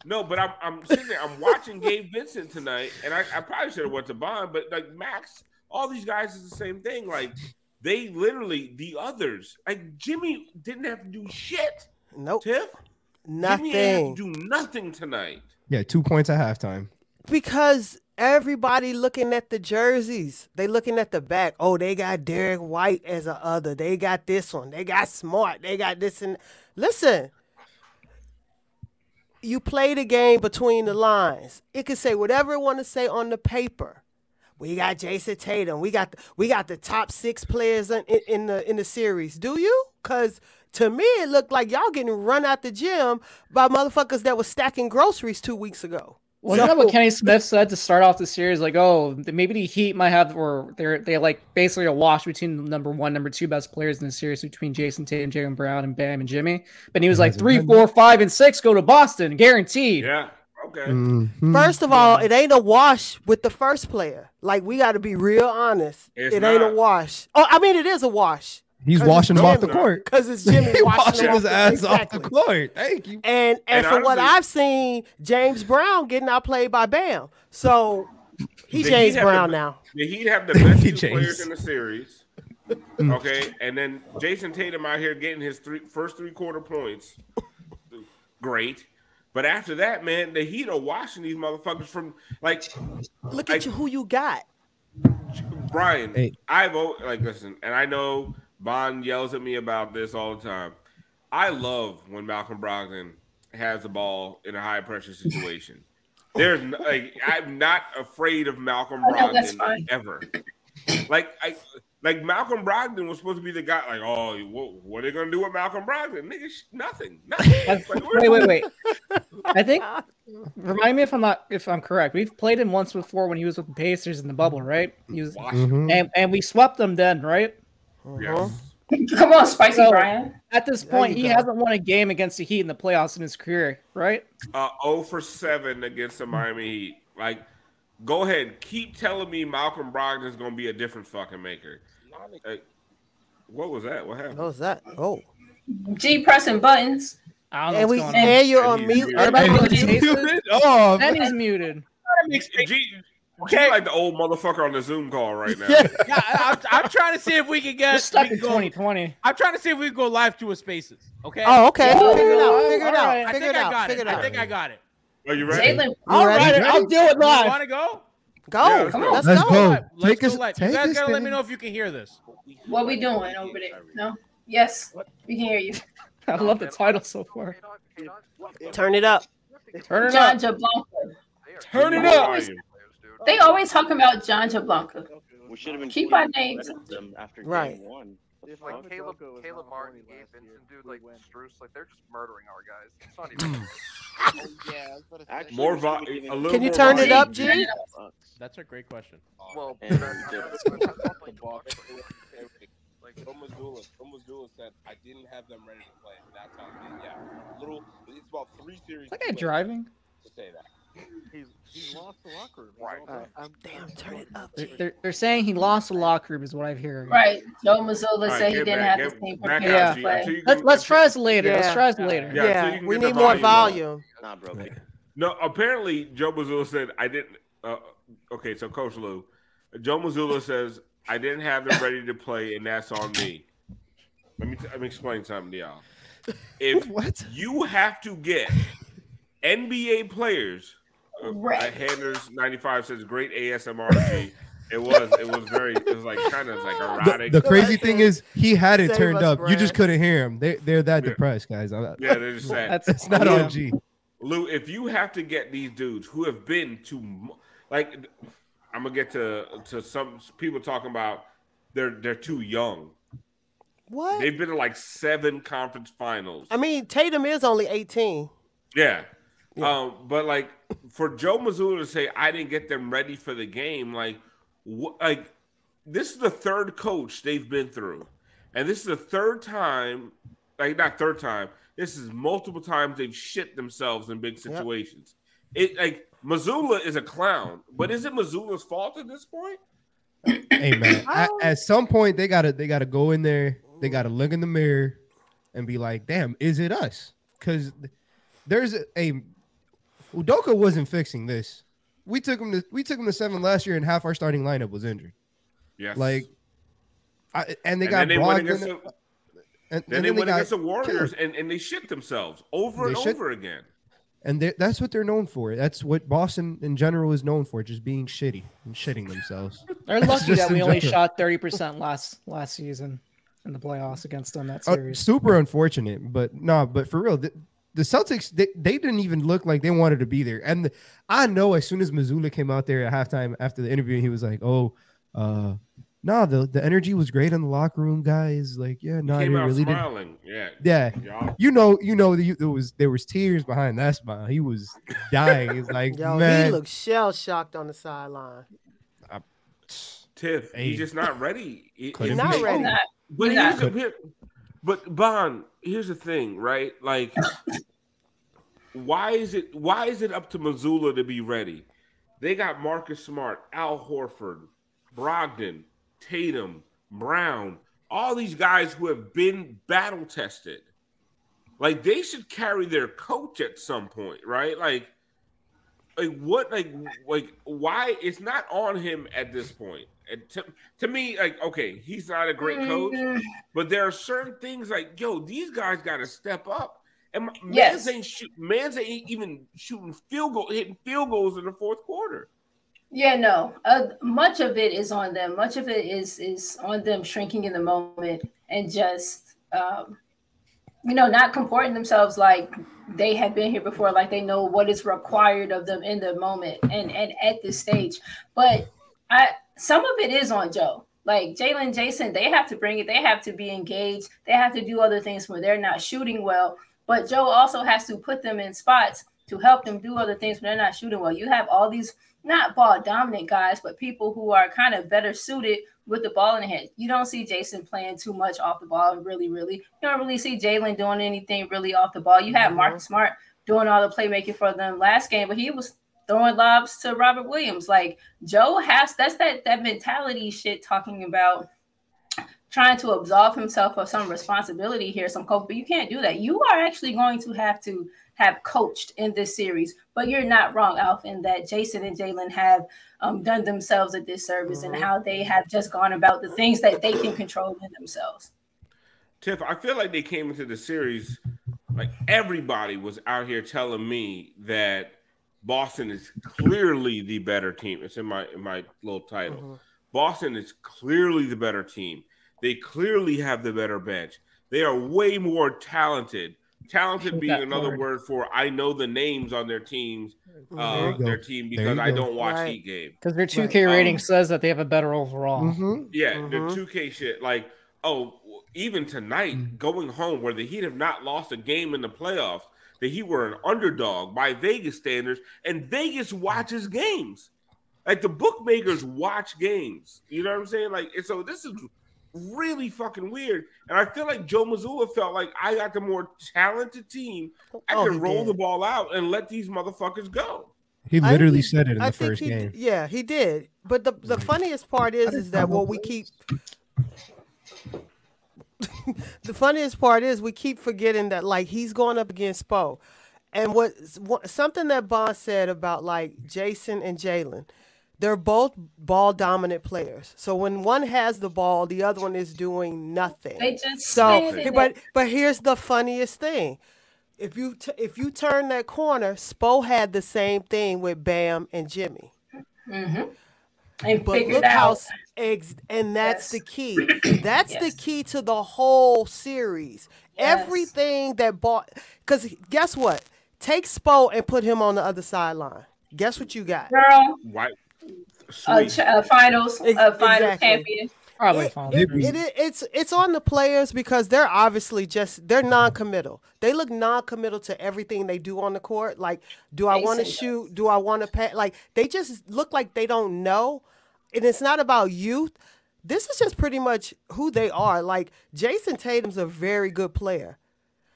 No, but I'm I'm sitting there. I'm watching Gabe Vincent tonight, and I, I probably should have went to Bond, but like Max, all these guys is the same thing. Like they literally the others. Like Jimmy didn't have to do shit. Nope. Tiff, Jimmy didn't have to Nothing. do nothing tonight. Yeah, two points at halftime. Because everybody looking at the jerseys. They looking at the back. Oh, they got Derrick White as a other. They got this one. They got Smart. They got this and listen. You play the game between the lines. It can say whatever it want to say on the paper. We got Jayson Tatum. We got the, we got the top six players in, in, in the in the series. Do you? Cause to me it looked like y'all getting run out the gym by motherfuckers that was stacking groceries two weeks ago. Wasn't that what Kenny Smith said to start off the series? Like, oh, maybe the Heat might have, or they're they like basically a wash between number one, number two best players in the series between Jayson Tatum, Jaylen Brown, and Bam and Jimmy. But he was like Hasn't three, been four, five, and six go to Boston, guaranteed. Yeah. Okay. Mhm. First of all, it ain't a wash with the first player. Like we got to be real honest. It's it ain't a wash. Oh, I mean it is a wash He's washing him off the court. because it's Jimmy He washing, washing his off the- ass off the court. Thank you. And and, And from what I've seen, James Brown getting outplayed by Bam. So he James Brown the- now. The Heat have the best He two players in the series. Okay, and then Jayson Tatum out here getting his three first three quarter points. Great. But after that, man, the Heat are washing these motherfuckers from like Look I- at you, who you got. Brian. Hey. I vote like listen, and I know Bond yells at me about this all the time. I love when Malcolm Brogdon has the ball in a high pressure situation. There's like I'm not afraid of Malcolm Oh, no, Brogdon ever. Like I like Malcolm Brogdon was supposed to be the guy. Like, oh, what, what are they gonna do with Malcolm Brogdon? Nigga, sh- nothing. Nothing. Like, wait, wait, wait. I think. Remind me if I'm not if I'm correct. We've played him once before when he was with the Pacers in the bubble, right? He was, Washington. Mhm. and and we swept them then, right? Yes. Come on, spicy So- Brian. At this point, he go. hasn't won a game against the Heat in the playoffs in his career, right? Uh, 0 for 7 against the Miami Heat. Like, go ahead. Keep telling me Malcolm Brogdon is going to be a difference fucking maker. Like, what was that? What happened? What was that? Oh, G pressing buttons. I don't know and we what's and you're And on he's mute. muted. Everybody oh, Hey, with the G- faces? Oh, And he's muted. G, G like the old motherfucker on the Zoom call right now. Yeah. Yeah, I, I'm, I'm trying to see if we can get. Stuck in can go- 2020. I'm trying to see if we can go live to a spaces. Okay. Oh, okay. Yeah. Figure it out. Figure it out. I Figure think it I got Figure it. it I think I got it. Are you ready? Jalen, You All ready? right, I'll do it live. You live. want to go? Go. Yeah, let's go. Let's Let's go. go. Let's Take go us- live. take you guys us gotta let me there. know if you can hear this. what we doing over there? No. Yes, we can hear you. I love the title so far. Turn it up. Turn it John up. Jablanca. Turn it More up. volume. They always talk about John Jablanca. We should have been Keep our names. them after Right. game one. If like Caleb, Caleb Martin, Gabe Vincent, dude, like Strus, like they're just murdering our guys. It's not even. Actually, More we vo- should've a little Can you more turn it up, G? That's a great question. well, And that's- the- that's- that's not like- Like Joe Mazzulla, Joe said, I didn't have them ready to play. That's how it is. Yeah, little. It's about three series. Is that guy driving? To say that. He's he lost the locker room. Right. Damn, turn it up. They're, they're, they're saying he lost the locker room, is what I'm hearing. Right. Joe Mazzulla All right, said he didn't back- have get the team back prepared out, to play. until you Let's can- let's try this later. Let's Yeah. try this later. Yeah, so Yeah, can we need more volume up. volume. Nah, bro. No, apparently Joe Mazzulla said I didn't. Uh, okay, so Coach Lou, Joe Mazzulla says I didn't have them ready to play, and that's on me. Let me t- let me explain something to y'all. If What? you have to get NBA players, uh, Right. Handers ninety five says great ASMR. G. It was it was very it was like kind of like erotic. the crazy thing is, he had it Save turned us, up. You just couldn't hear him. They they're that Yeah. depressed, guys. I'm- yeah, they're just sad. That's It's not yeah. on G. Lou, if you have to get these dudes who have been to, like, I'm gonna get to to some people talking about they're they're too young. What? They've been to like seven conference finals. I mean, Tatum is only 18. Yeah. Um, but like for Joe Mazzulla to say I didn't get them ready for the game, like, what? Like, this is the third coach they've been through, and this is the third time, like not third time. This is multiple times they've shit themselves in big situations. It like Mazzulla is a clown, but is it Mazzulla's fault at this point? Hey man, at, at some point they gotta they gotta go in there. They gotta look in the mirror and be like, "Damn, is it us?" Because there's a, a Udoka wasn't fixing this. We took him to we took him to seven last year, and half our starting lineup was injured. Yes. Like, I, and they and got then they went Brogdon, against the, and, then and they then went got against the Warriors killed. and, and they shit themselves over and They shit- over again. and they- that's what they're known for. That's what Boston in general is known for, just being shitty and shitting themselves. They're lucky that we only shot 30% last last season in the playoffs against them that Uh, series. super unfortunate, but no, but for real, the, the Celtics they, they didn't even look like they wanted to be there. And the, I know as soon as Mazzulla came out there at halftime after the interview, he was like, "Oh, uh, no, the the energy was great in the locker room, guys. Like, yeah, no, I Came didn't really didn't- Yeah. Yeah, Y'all- you know, you know, the, there was there was tears behind that smile. He was dying. He's like, Yo, man, he looks shell shocked on the sideline. Tiff, Hey. he's just not ready. He- Couldn't he- Not he- ready. Not- But He's here's not. the, here, but Bond, here's the thing, right? Like, why is it why is it up to Mazzulla to be ready? They got Marcus Smart, Al Horford, Brogdon, Tatum, Brown, all these guys who have been battle tested. Like they should carry their coach at some point, right? Like, like what? Like, like why? It's not on him at this point. And to, to me, like, okay, he's not a great coach, Mm, but there are certain things like, yo, these guys got to step up. And Mans Yes. ain't shoot, Mans ain't even shooting field goal, hitting field goals in the fourth quarter. Yeah, no. Uh, much of it is on them. Much of it is is on them shrinking in the moment and just um, you know, not comporting themselves like they have been here before, like they know what is required of them in the moment and and at this stage. But I some of it is on Joe. Like Jaylen, Jayson, they have to bring it. They have to be engaged. They have to do other things when they're not shooting well. But Joe also has to put them in spots to help them do other things when they're not shooting well. You have all these not ball dominant guys, but people who are kind of better suited with the ball in the hand. You don't see Jayson playing too much off the ball, really, really. You don't really see Jaylen doing anything really off the ball. You have Marcus Smart doing all the playmaking for them last game, but he was throwing lobs to Robert Williams. Like Joe has that's that that mentality shit talking about trying to absolve himself of some responsibility here, some coach, but you can't do that. You are actually going to have to have coached in this series, but you're not wrong, Alf, in that Jayson and Jaylen have um, done themselves a disservice Mm-hmm. and how they have just gone about the things that they can control in themselves. Tiff, I feel like they came into the series like everybody was out here telling me that Boston is clearly the better team. It's in my in my little title. Boston is clearly the better team. They clearly have the better bench. They are way more talented. Talented being another word. word for I know the names on their teams, uh, their team because I don't watch Right. Heat game. Because their 2K Um, rating says that they have a better overall. Mm-hmm. yeah, the 2K shit. Like, oh, even tonight, going home where the Heat have not lost a game in the playoffs, the Heat were an underdog by Vegas standards, and Vegas watches games. Like the bookmakers watch games. You know what I'm saying? Like, and so this is really fucking weird. And I feel like Joe Mazzulla felt like I got the more talented team. I Oh, can roll did. the ball out and let these motherfuckers go. He literally think- said it in I the think first he d- game. Yeah, he did. But the the funniest part is is that what we keep the funniest part is we keep forgetting that like he's going up against Spo. And what, what something that Bond said about like Jayson and Jaylen, they're both ball dominant players. So when one has the ball, the other one is doing nothing. They just so but it. but here's the funniest thing. If you t- if you turn that corner, Spo had the same thing with Bam and Jimmy. Mm-hmm. And But figured look how ex- and that's the key. That's the key to the whole series. Yes. Everything that bought because guess what? Take Spo and put him on the other sideline. Guess what you got? Girl, White. a, Sweet. ch- a finals, Ex- a final exactly. champion. Probably It, it- it- it- it's it's on the players because they're obviously just they're mm-hmm. non-committal. They look non-committal to everything they do on the court. Like, do I want to shoot? Do I want to pay? Like, they just look like they don't know. And it's not about youth. This is just pretty much who they are. Like Jayson Tatum's a very good player.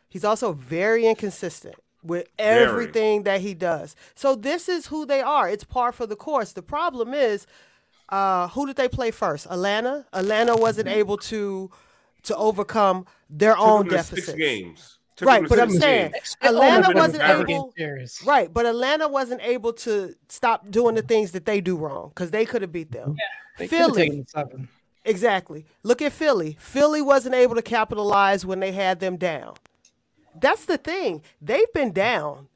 He's also very inconsistent with Very. everything that he does. So this is who they are. It's par for the course. The problem is, uh, who did they play first? Atlanta. Atlanta wasn't able to to overcome their Took own deficits. Six games. Took Right, but I'm saying. Atlanta wasn't able. Right, but Atlanta wasn't able to stop doing the things that they do wrong because they could have beat them. They could've Philly, taken seven. exactly. Look at Philly. Philly wasn't able to capitalize when they had them down. That's the thing. They've been down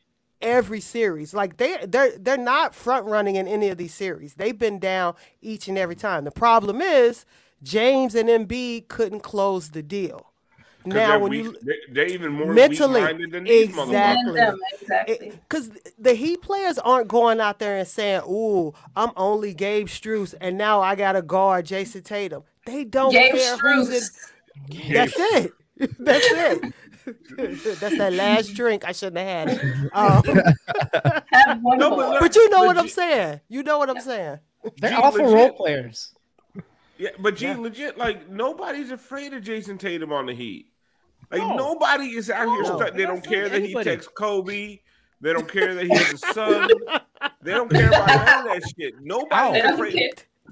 every series. Like they they're they're not front running in any of these series. They've been down each and every time. The problem is James and Embiid couldn't close the deal. 'Cause Now when weak- you they- they're even more mentally than exactly motherfuckers. Exactly. because the Heat players aren't going out there and saying, "Ooh, I'm only Gabe Strus, and now I got to guard Jayson Tatum." They don't Gabe care who's Strus. in. That's it. That's it. That's that last drink. I shouldn't have had it. Um, Have No, but but you know what I'm saying. You know what I'm saying. They're Gee, awful legit. role players. Yeah, but G, legit, like nobody's afraid of Jayson Tatum on the Heat. Like nobody is out here. No. stu- They don't care that he anybody. texts Kobe. They don't care that he has a son. they don't care about none of that shit. Nobody's They afraid. care.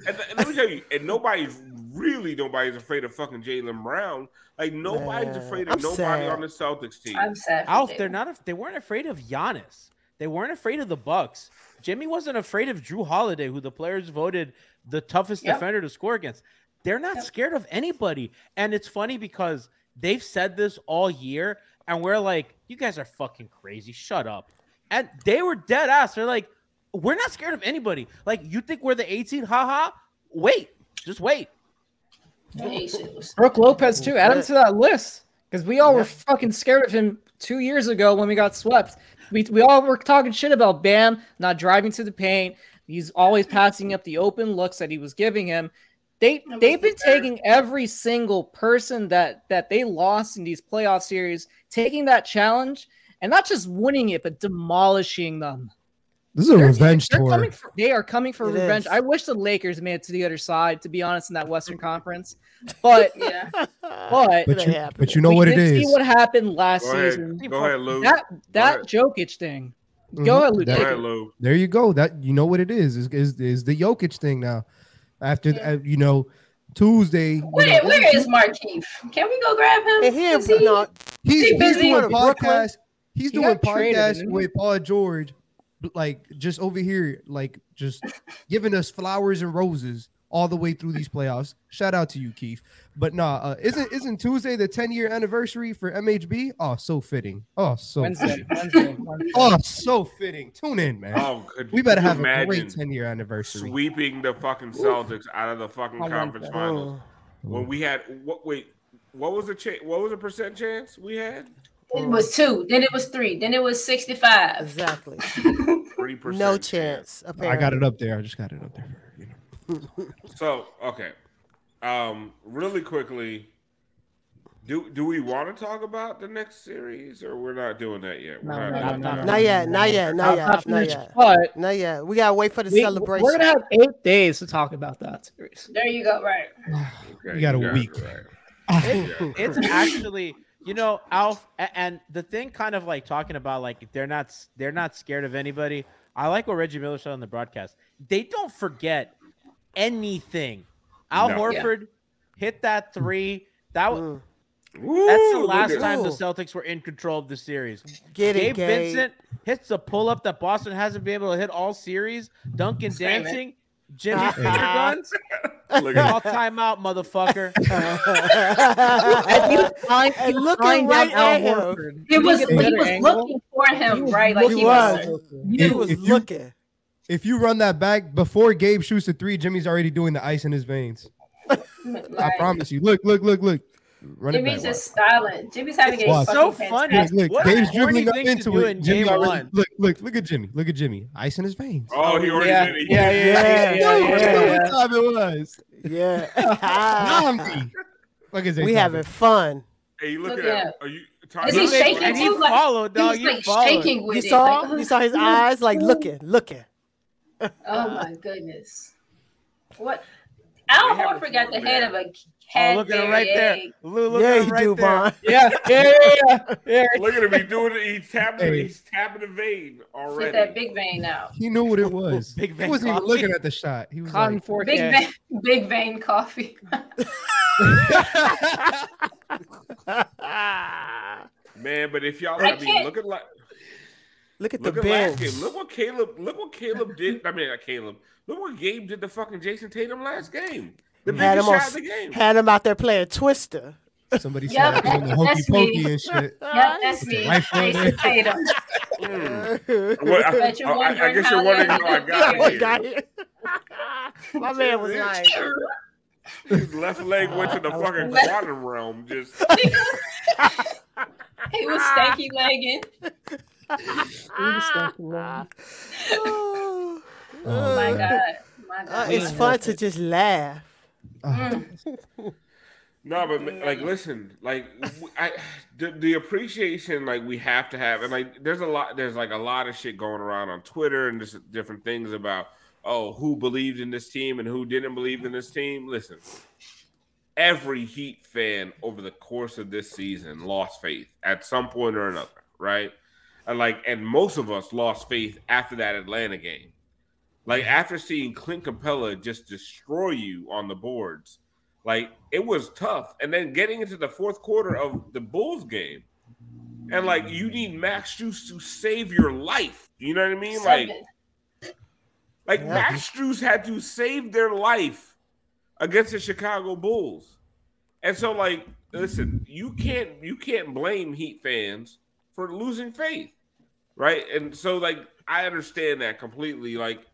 And let me tell you, and nobody's really nobody's afraid of fucking Jaylen Brown. Like nobody's Man, afraid of I'm nobody sad. on the Celtics team. I'm sad. Alf, they're not. af- They weren't afraid of Giannis. They weren't afraid of the Bucks. Jimmy wasn't afraid of Jrue Holiday, who the players voted the toughest Yep. defender to score against. They're not scared of anybody, and it's funny because they've said this all year, and we're like, "You guys are fucking crazy. Shut up." And they were dead ass. They're like, "We're not scared of anybody. Like, you think we're the 18? Haha. Wait, just wait." Hey. Brook Lopez too. Add him to that list. Because we all were fucking scared of him two years ago when we got swept. We, we all were talking shit about Bam not driving to the paint. He's always passing up the open looks that he was giving him. They they've been taking every single person that that they lost in these playoff series, taking that challenge and not just winning it, but demolishing them. This is a revenge They're tour. coming for, they are coming for It revenge. is. I wish the Lakers made it to the other side, to be honest, in that Western Conference. But yeah, but But you, but you know we what it is. See what happened last Go ahead. season. Go ahead, Lou. That that ahead. Jokic thing. Go mm-hmm. ahead, Lou. That- Go ahead. Lou. There you go. That you know what it is is is, is the Jokic thing now. After uh, you know Tuesday, you where, know, where is Markeith? Can we go grab him? And he Is ain't no, he's, he he's busy doing in Brooklyn? He's He doing got traded, podcasts didn't he? with Paul George, like just over here, like just giving us flowers and roses all the way through these playoffs. Shout out to you, Keith. But nah, uh, isn't isn't Tuesday the 10 year anniversary for MHB? Oh, so fitting. Oh, so Wednesday, fitting. Wednesday, Wednesday. Oh, so fitting. Tune in, man. Oh, could, we better have a imagine great 10 year anniversary. sweeping the fucking Celtics out of the fucking I conference that. finals when we had what? Wait, what was the cha- What was the percent chance we had? It was two, then it was three, then it was sixty-five. exactly. Three percent. No chance. I got it up there. I just got it up there. You know. So okay, um, really quickly, do do we want to talk about the next series, or we're not doing that yet? No, not no, doing no, that. Not yet. Not yet. Not Not- yet. not Not yet. But Not yet. We gotta wait for the we, celebration. we're gonna have eight days to talk about that series. There you go. Right. Okay, You got a guys week. are right. It- it's actually you know alf and the thing kind of like talking about like they're not they're not scared of anybody i like what reggie miller said on the broadcast they don't forget anything al No. horford hit that three that was Mm. Woo, that's the last at- time the celtics were in control of the series Get it, Gabe Gabe. Vincent hits the pull up that Boston hasn't been able to hit all series. Duncan Scream it. dancing, Jimmy finger guns. All time out, motherfucker. And he was flying, And he looking flying down right Al at him. Horford. He was he was angle. looking for him, was right? Like He he was. was. He was looking. If you run that back before Gabe shoots the three, Jimmy's already doing the ice in his veins. I promise you. Look, look, look, look. Run Jimmy's back. just styling. Jimmy's having a fucking So funny. Look, look, What Gabe's dribbling up into it. in Jimmy already, one. look, look, look at Jimmy. Look at Jimmy. Ice in his veins. Oh, he already Yeah, did it. yeah, yeah, yeah, yeah, Yeah. yeah, yeah, You know what time it was. Yeah. Namdi. Look at we having fun. Hey, look, Look at at him. Are you? Ty- Is he shaking And Ty- you too? Like, followed, he dog. was like shaking with it. You saw? You saw his eyes like looking, looking. Oh my goodness. What? Al They Horford got the form head of a Oh, cat. look at him right there. Lou, look yeah, at you him right do, there. Vaughn. Yeah, yeah, yeah, yeah. yeah. Look at him. He's doing it. He's tapping. Hey. He's tapping the vein Fit already. that big vein out. He knew what it was. Big vein. he wasn't even looking at the shot. He was Cotton like, 4K. Big vein, big vein coffee. Man, but if y'all, I I, mean, look at like Look at look the at last game. Look what Caleb. Look what Caleb did. I mean, not Caleb. Look what Gabe did to fucking Jayson Tatum last game. The Had biggest him, on, shot of the game. had him out there playing Twister. somebody Yeah, said doing the hokey that's me. pokey and shit. yeah, that's me. Jayson. Tatum. Mm. Well, I, Bet you're I- I- I wondering guess you're wondering that how I got What here. got here? My man was like, His left leg went to the fucking Left- quantum realm. Just He was stanky legging. Oh, Oh my god. My Uh, it's fun to just laugh. Mm. no, but like, listen, like, I the, the appreciation like we have to have, and like, there's a lot, there's like a lot of shit going around on Twitter and just different things about oh who believed in this team and who didn't believe in this team. Listen, every Heat fan over the course of this season lost faith at some point or another, right? And like, and most of us lost faith after that Atlanta game. Like after seeing Clint Capela just destroy you on the boards, like it was tough. And then getting into the fourth quarter of the Bulls game, and like you need Max Juice to save your life. You know what I mean? Like, Seven. like Yeah. Max Juice had to save their life against the Chicago Bulls. And so, like, listen, you can't you can't blame Heat fans for losing faith, right? And so, like, I understand that completely. Like,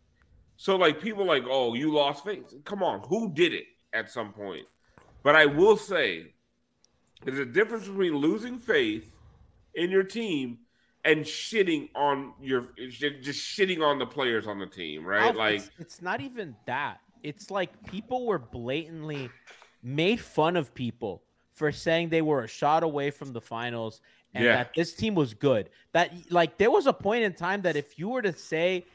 so like people like, oh, you lost faith. Come on, who did it at some point? But I will say, There's a difference between losing faith in your team and shitting on your just shitting on the players on the team, right? Alf, like it's, it's not even that. It's like people were blatantly made fun of people for saying they were a shot away from the finals and Yeah. that this team was good. That like there was a point in time that if you were to say,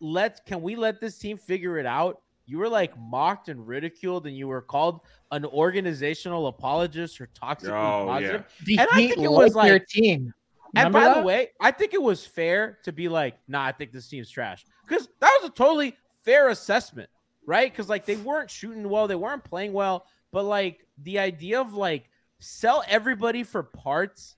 "Let's can we let this team figure it out?" You were like mocked and ridiculed, and you were called an organizational apologist or toxic Oh, positive. The And I think it was like their like team. and by that? the way, I think it was fair to be like, nah, I think this team's trash. Because that was a totally fair assessment, right? Because like they weren't shooting well, they weren't playing well, but like the idea of like sell everybody for parts,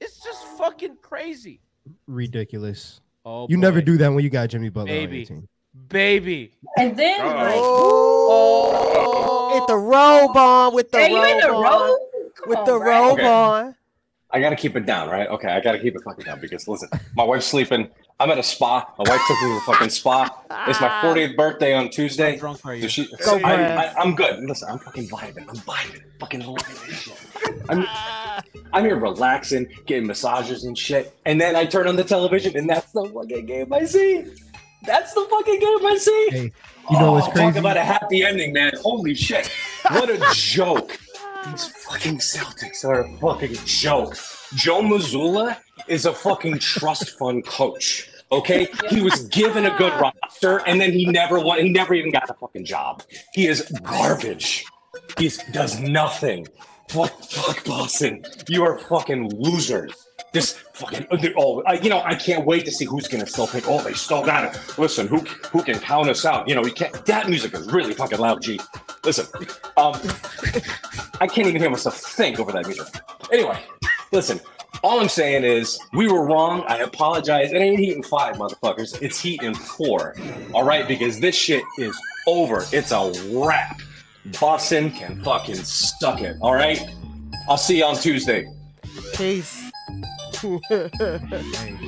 it's just fucking crazy. Ridiculous. Oh, you never do that when you got Jimmy Butler on your Baby. team. Oh, Baby. And then oh. like Oh, with the robe on, with the Hey, you in robe on, robe? Come with on, the Brad. robe Okay. on. I gotta keep it down, right? Okay, I gotta keep it fucking down because listen, my wife's sleeping. I'm at a spa. My wife took me to the fucking spa. It's my 40th birthday on Tuesday. How drunk are you? So she, Go, I, Brad. I, I'm good. Listen, I'm fucking vibing. I'm vibing. Fucking vibing. I'm, I'm here relaxing, getting massages and shit. And then I turn on the television, and that's the fucking game I see. That's the fucking game I see. Hey, you know oh, what's Talk crazy? about a happy ending, man. Holy shit. What a joke. These fucking Celtics are a fucking joke. Joe Mazzulla is a fucking trust fund coach. Okay, he was given a good roster, and then he never won. He never even got a fucking job. He is garbage. He does nothing. Fuck, fuck Boston. You are fucking losers. This fucking oh, I, you know, I can't wait to see who's gonna still pick. Oh, they still got it. Listen, who who can count us out? You know, we can't. That music is really fucking loud. G. Listen, um, I can't even hear myself think over that music. Anyway, listen. All I'm saying is we were wrong. I apologize. It ain't Heat in five, motherfuckers. It's Heat in four. All right, because this shit is over. It's a wrap. Boston can fucking suck it. All right. I'll see you on Tuesday. Peace.